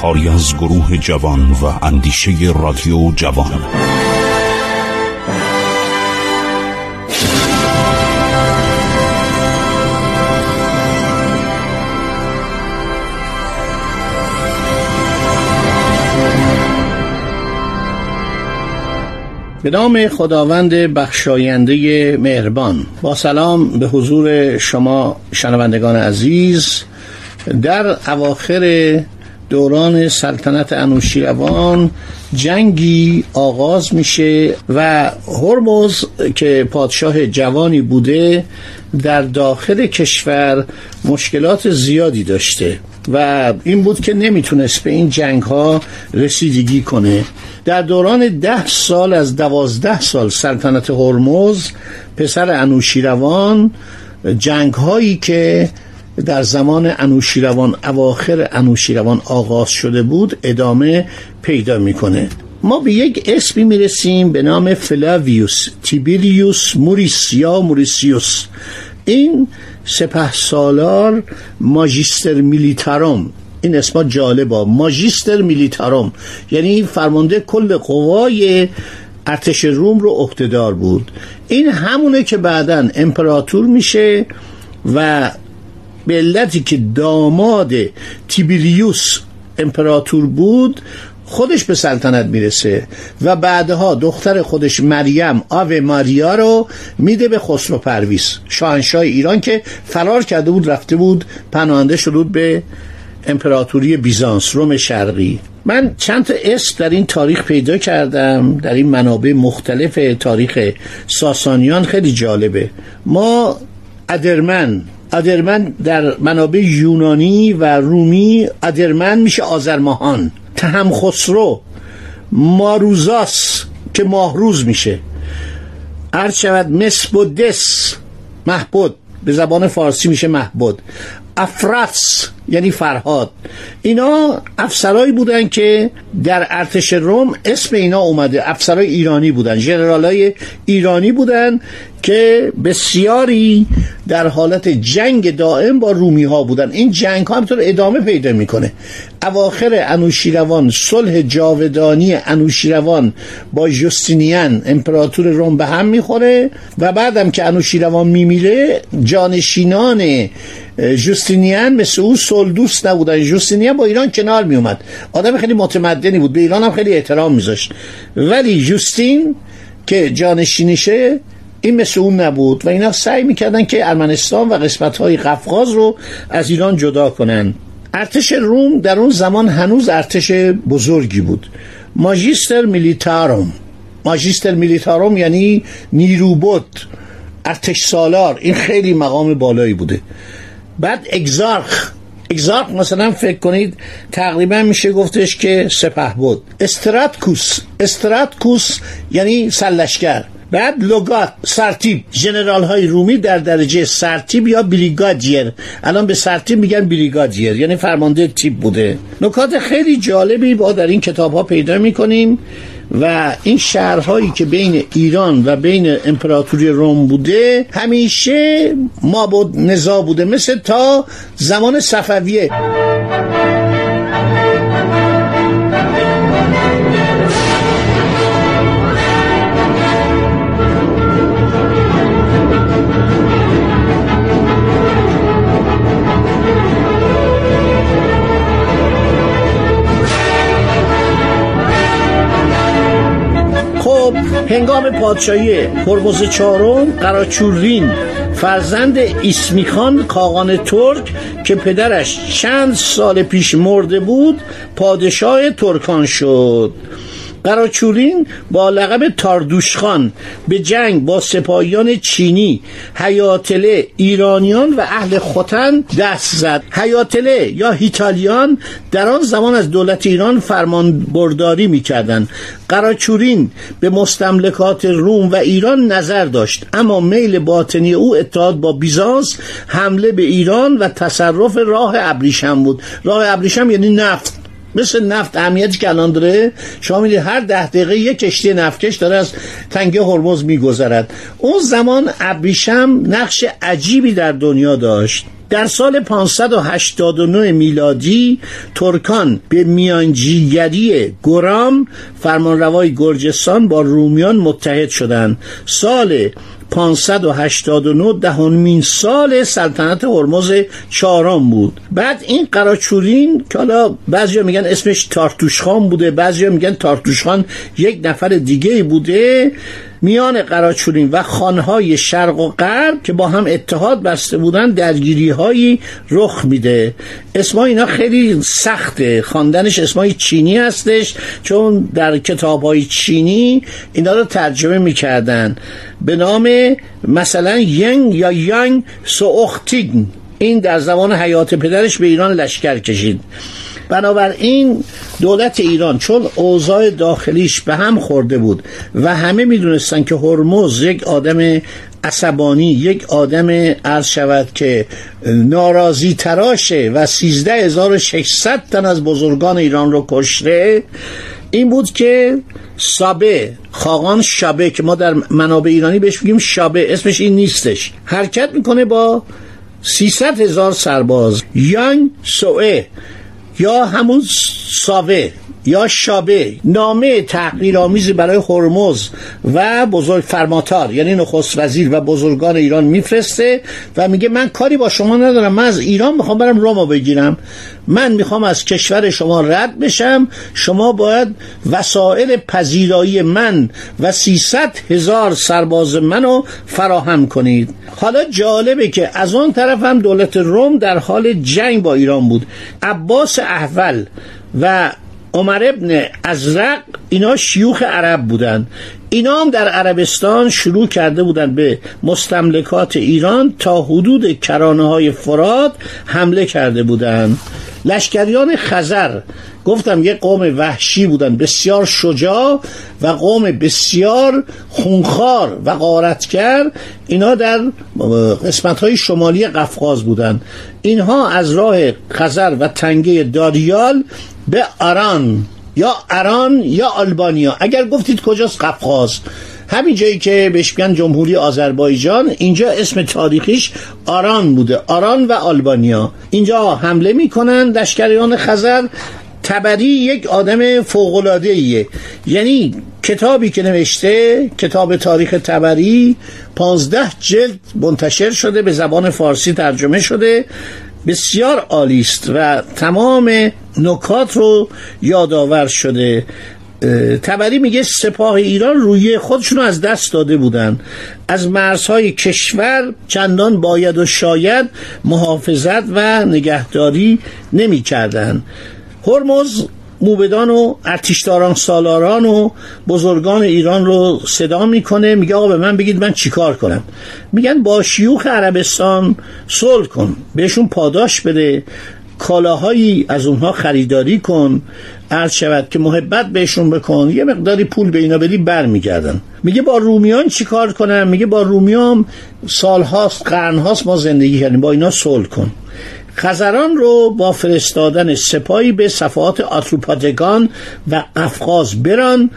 کاری از گروه جوان و اندیشه رادیو جوان. به نام خداوند بخشاینده مهربان. با سلام به حضور شما شنوندگان عزیز. در اواخر دوران سلطنت انوشیروان جنگی آغاز میشه و هرمز که پادشاه جوانی بوده در داخل کشور مشکلات زیادی داشته و این بود که نمی‌تونست به این جنگ ها رسیدگی کنه. در دوران ده سال از دوازده سال سلطنت هرمز پسر انوشیروان جنگ هایی که در زمان انوشیروان اواخر انوشیروان آغاز شده بود ادامه پیدا می‌کنه. ما به یک اسمی می‌رسیم به نام فلاویوس تیبیریوس موریسیا موریسیوس. این سپه سالار ماجیستر میلیتاروم این اسما جالبا ماجیستر میلیتاروم یعنی فرمانده کل قوای ارتش روم رو عهدهدار بود. این همونه که بعدا امپراتور میشه و به علتی که داماد تیبیریوس امپراتور بود خودش به سلطنت می‌رسه و بعدها دختر خودش مریم آو ماریا رو میده به خسرو پرویز شاهنشاه ایران که فرار کرده بود رفته بود پناهنده شده بود به امپراتوری بیزانس روم شرقی. من چند تا اسم در این تاریخ پیدا کردم در این منابع مختلف تاریخ ساسانیان خیلی جالبه. ما ادرمن ادرمن در منابع یونانی و رومی ادرمن میشه آذرماهان. تهم خسرو ماروزاس که ماهروز میشه. عرض شود مسبودس محبود. به زبان فارسی میشه محبود. افرس یعنی فرهاد. اینا افسرایی بودن که در ارتش روم اسم اینا اومده. افسرای ایرانی بودن. ژنرالای ایرانی بودن که بسیاری در حالت جنگ دائم با رومی ها بودن. این جنگ ها همطور ادامه پیدا می‌کنه. اواخر انوشیروان صلح جاودانی انوشیروان با جستینیان امپراتور روم به هم می‌خوره و بعدم که انوشیروان میمیره جانشینان جوستینیان مثل او سل دوست نبودن. جوستینیان با ایران کنار می اومد آدم خیلی متمدنی بود. به ایران هم خیلی احترام میذاشت. ولی جوستین که جانشینشه این مثل اون نبود و اینا سعی می‌کردن که ارمنستان و قسمت های قفقاز رو از ایران جدا کنن. ارتش روم در اون زمان هنوز ارتش بزرگی بود. ماجیستر میلیتاروم. ماجیستر میلیتاروم یعنی نیروبد ارتش سالار این خیلی مقام بالایی بوده. بعد اگزارخ. اگزارخ مثلا فکر کنید تقریبا میشه گفتش که سپه بود استراتکوس. استراتکوس یعنی سلشگر بعد لوگات سرتیب. جنرال های رومی در درجه سرتیب یا بریگادیر. الان به سرتیب میگن بریگادیر یعنی فرمانده تیپ بوده. نکات خیلی جالبی با در این کتاب ها پیدا می‌کنیم و این شهرهایی که بین ایران و بین امپراتوری روم بوده همیشه ما بود نزا بوده مثل تا زمان صفویه. هنگام پادشاهی هرمز چهارم قراچورین فرزند ایسمیخان کاغان ترک که پدرش چند سال پیش مرده بود پادشاه ترکان شد. قراچورین با لقب تاردوشخان به جنگ با سپاهیان چینی حیاتله ایرانیان و اهل خوتن دست زد. حیاتله یا هیتالیان در آن زمان از دولت ایران فرمان برداری می‌کردند. قراچورین به مستملکات روم و ایران نظر داشت اما میل باطنی او اتحاد با بیزانس حمله به ایران و تصرف راه ابریشم بود. راه ابریشم یعنی نفت. مثل نفت اهمیتی که الان داره شما می‌دید هر ده دقیقه یک کشتی نفتکش داره از تنگه هرمز میگذرد. اون زمان ابریشم نقش عجیبی در دنیا داشت. در سال 589 میلادی ترکان به میانجیگری گرام فرمانروای گرجستان با رومیان متحد شدند. سال 589 دهمین سال سلطنت هرمز چهارم بود. بعد این قراچورین که حالا بعضیا میگن اسمش تارتوشخان بوده بعضیا میگن تارتوشخان یک نفر دیگه بوده. میان قراچولین و خانهای شرق و غرب که با هم اتحاد بسته بودن درگیری هایی رخ میده. اسمای اینا خیلی سخته. خواندنش اسمای چینی هستش چون در کتاب های چینی اینا رو ترجمه می‌کردن. به نام مثلا ینگ یا یانگ سوختیگ. این در زمان حیات پدرش به ایران لشکر کشید. بنابراین دولت ایران چون اوضاع داخلیش به هم خورده بود و همه می‌دونستن که هرمز یک آدم عصبانی یک آدم عرض شود که ناراضی تراشه و 13600 تن از بزرگان ایران رو کشته این بود که سابه خاقان شابه که ما در منابع ایرانی بهش میگیم شابه اسمش این نیستش. حرکت می‌کنه با 300 هزار سرباز. یانگ سوئه. یا همون ساوه یا شابه نامه تحقیرآمیزی برای هرمز و بزرگ فرماتار یعنی نخست وزیر و بزرگان ایران میفرسته و میگه من کاری با شما ندارم من از ایران می‌خوام برم روما بگیرم. من می‌خوام از کشور شما رد بشم. شما باید وسایل پذیرایی من و 300 هزار سرباز منو فراهم کنید. حالا جالبه که از آن طرف هم دولت روم در حال جنگ با ایران بود. عباس احول و عمر ابن ازرق اینا شیوخ عرب بودن اینا هم در عربستان شروع کرده بودن به مستملکات ایران تا حدود کرانه های فراد حمله کرده بودند. لشکریان خزر گفتم یک قوم وحشی بودن بسیار شجاع و قوم بسیار خونخوار و غارتگر. اینا در قسمت های شمالی قفقاز بودن اینها از راه خزر و تنگه داریال به آران یا اران یا آلبانیا. اگر گفتید کجاست؟ قفقاز. همین جایی که بهش میگن جمهوری آذربایجان اینجا اسم تاریخیش آران بوده. آران و آلبانیا. اینجا حمله می‌کنن لشکریان خزر. تبری یک آدم فوقلاده ایه یعنی کتابی که نوشته کتاب تاریخ تبری پانزده جلد منتشر شده به زبان فارسی ترجمه شده. بسیار عالی است و تمام نکات رو یادآور شده تبری میگه سپاه ایران روی خودشون رو از دست داده بودن از مرزهای کشور چندان باید و شاید محافظت و نگهداری نمی کردن. هرمز موبدان و ارتشداران سالاران و بزرگان ایران رو صدا می‌کنه میگه آقا به من بگید من چیکار کنم؟ میگن با شیوخ عربستان صلح کن بهشون پاداش بده کالاهایی از اونها خریداری کن عرض شود که محبت بهشون بکن یه مقداری پول به اینا بدی برمیگردن. میگه با رومیان چیکار کنم؟ میگه با رومیان سالهاست قرنهاست ما زندگی کردیم با اینا صلح کن. خزران رو با فرستادن سپاهی به صفحات آتروپاتگان و افغاز بران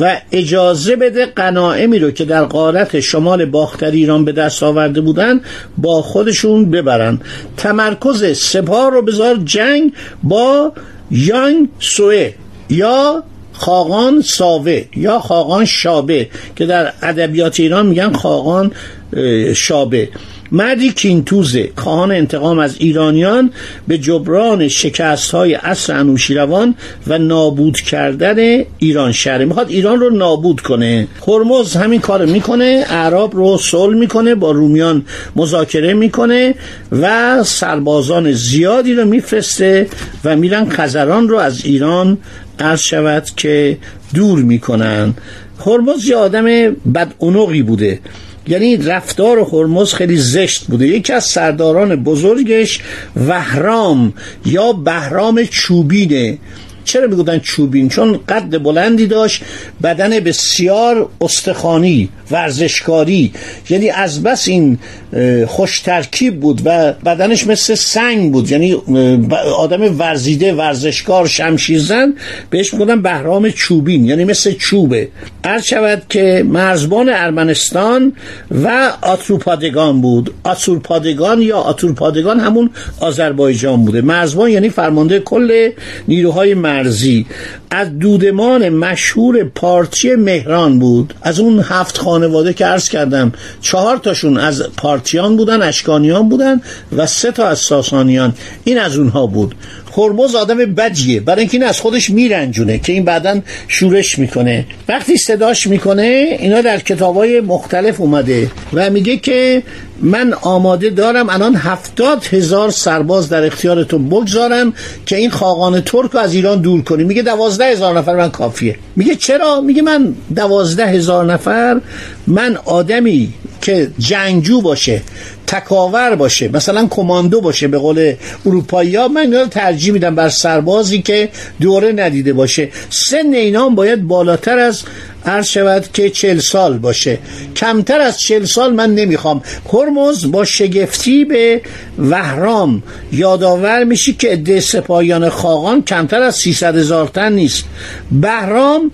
و اجازه بده قناعمی رو که در قارت شمال باختر ایران به دست آورده بودن با خودشون ببرن. تمرکز سپاه رو بذار جنگ با یانگ سوه یا خاقان ساوه یا خاقان شابه که در ادبیات ایران میگن خاقان شابه. مردی کینتوزه خواهان انتقام از ایرانیان به جبران شکست های اصر انوشیروان و نابود کردن ایران شهر می‌خواد ایران رو نابود کنه. هرمز همین کار می‌کنه اعراب رو صلح می‌کنه با رومیان مذاکره می‌کنه و سربازان زیادی رو میفرسته و میرن خزران رو از ایران عرض شود که دور می‌کنن. هرمز یه آدم بدعنقی بوده. یعنی رفتار هرمز خیلی زشت بوده. یکی از سرداران بزرگش وهرام یا بهرام چوبینه. چرا می‌گفتن چوبین؟ چون قد بلندی داشت بدن بسیار استخوانی ورزشکاری. یعنی از بس این خوش ترکیب بود و بدنش مثل سنگ بود. یعنی آدم ورزیده ورزشکار شمشیرزن بهش می‌گفتن بهرام چوبین. یعنی مثل چوبه. عرض شود که مرزبان ارمنستان و آتروپادگان بود. آتروپادگان یا آتروپادگان همون آذربایجان بوده. مرزبان یعنی فرمانده کل نیروهای militares e از دودمان مشهور پارتی مهران بود. از اون هفت خانواده که عرض کردم چهار تاشون از پارتیان بودن اشکانیان بودن و سه تا از ساسانیان. این از اونها بود. هرمز آدم بدیه. برای اینکه این از خودش میرنجونه که این بعدا شورش می‌کنه. وقتی صداش می‌کنه اینا در کتابای مختلف اومده و میگه که من آماده دارم الان هفتاد هزار سرباز در اختیارتون بگذارم که این خاقان ترک رو از ایران دور کنیم. میگه دوازده هزار نفر من کافیه. میگه چرا؟ میگه من دوازده هزار نفر من آدمی که جنگجو باشه. تکاور باشه مثلا کماندو باشه به قول اروپایی ها من اینا ترجیح میدم بر سربازی که دوره ندیده باشه. سن اینا باید بالاتر از عرض شود که چل سال باشه. کمتر از چل سال من نمی‌خوام. هرمز با شگفتی به وهرام یادآور میشی که عده سپاهیان خاقان کمتر از 300 هزار تن نیست. بهرام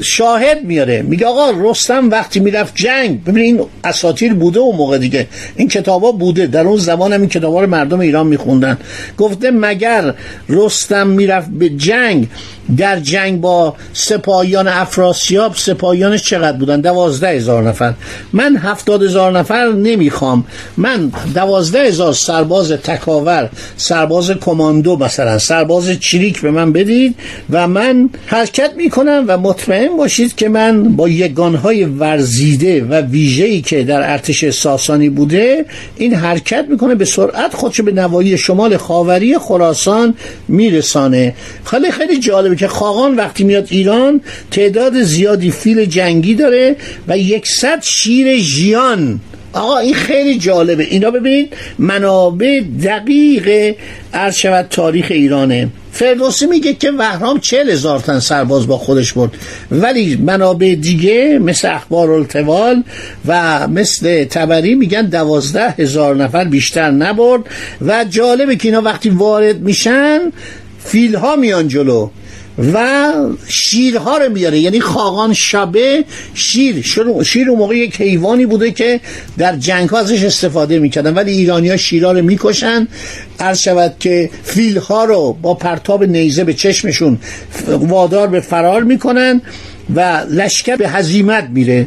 شاهد میاره. میگه آقا رستم وقتی می‌رفت جنگ ببین این اساطیر بوده و موقع دیگه. این کتابا بوده. در اون زمان هم این کتابا رو مردم ایران میخوندن. گفته مگر رستم می‌رفت به جنگ در جنگ با سپاهیان افراسیاب سپاهیانش چقدر بودن؟ دوازده هزار نفر. من هفتاد هزار نفر نمی‌خوام. من دوازده هزار سرباز تکاور سرباز کماندو مثلا سرباز چریک به من بدید و من حرکت می‌کنم و مطمئن باشید که من با یگانهای ورزیده و ویژه‌ای که در ارتش ساسانی بوده این حرکت می‌کنه به سرعت خودشو به نواحی شمال خاوری خراسان میرسانه. خیلی خیلی جالبه که خاقان وقتی میاد ایران تعداد زیادی فیل جنگی داره و یکصد شیر ژیان آقا این خیلی جالبه. اینا ببینید منابع دقیق عرض تاریخ ایرانه. فردوسی میگه که وهرام چهل هزار تن سرباز با خودش برد. ولی منابع دیگه مثل اخبار التوال و مثل تبری میگن دوازده هزار نفر بیشتر نبرد. و جالبه که اینا وقتی وارد میشن فیل ها میان جلو. و شیرها رو میاره. یعنی خاقان شبه شیر. شیر اون موقع یک حیوانی بوده که در جنگ ازش استفاده می‌کردن. ولی ایرانی ها شیرها رو می‌کشن. عرض شود که فیل ها رو با پرتاب نیزه به چشمشون وادار به فرار می‌کنن و لشکر به هزیمت میره.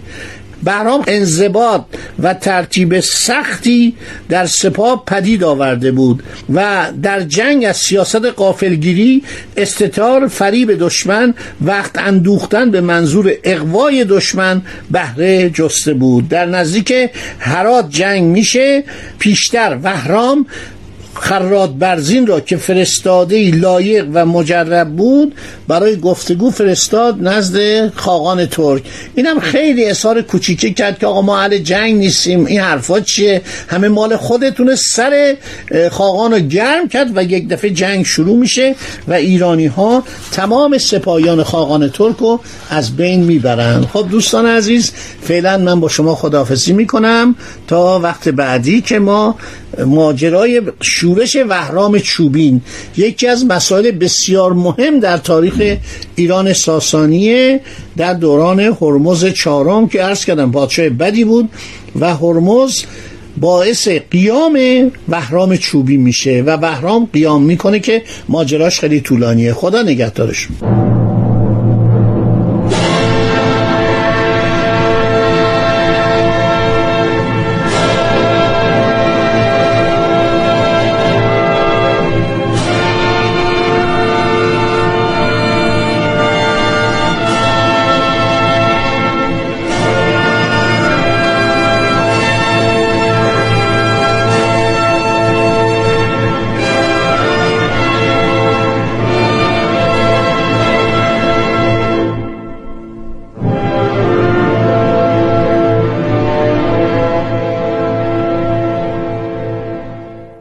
بهرام انضباط و ترتیب سختی در سپاه پدید آورده بود و در جنگ از سیاست قافلگیری استتار فریب دشمن وقت اندوختن به منظور اقوای دشمن بهره جسته بود. در نزدیک هرات جنگ میشه پیشتر وهرام خراد برزین را که فرستاده لایق و مجرب بود برای گفتگو فرستاد نزد خاقان ترک. اینم خیلی اظهار کوچیکه کرد که آقا ما اهل جنگ نیستیم این حرفا چیه؟ همه مال خودتونه سر خاقان رو گرم کرد و یک دفعه جنگ شروع میشه و ایرانی ها تمام سپاهیان خاقان ترک رو از بین می‌برند. خب دوستان عزیز فعلا من با شما خداحافظی می‌کنم تا وقت بعدی که ما ماجرای شورش وهرام چوبین یکی از مسائل بسیار مهم در تاریخ ایران ساسانیه در دوران هرمز چهارم که عرض کردم پادشاه بدی بود و هرمز باعث قیام وهرام چوبی میشه و وهرام قیام می‌کنه که ماجراش خیلی طولانیه. خدا نگهدارش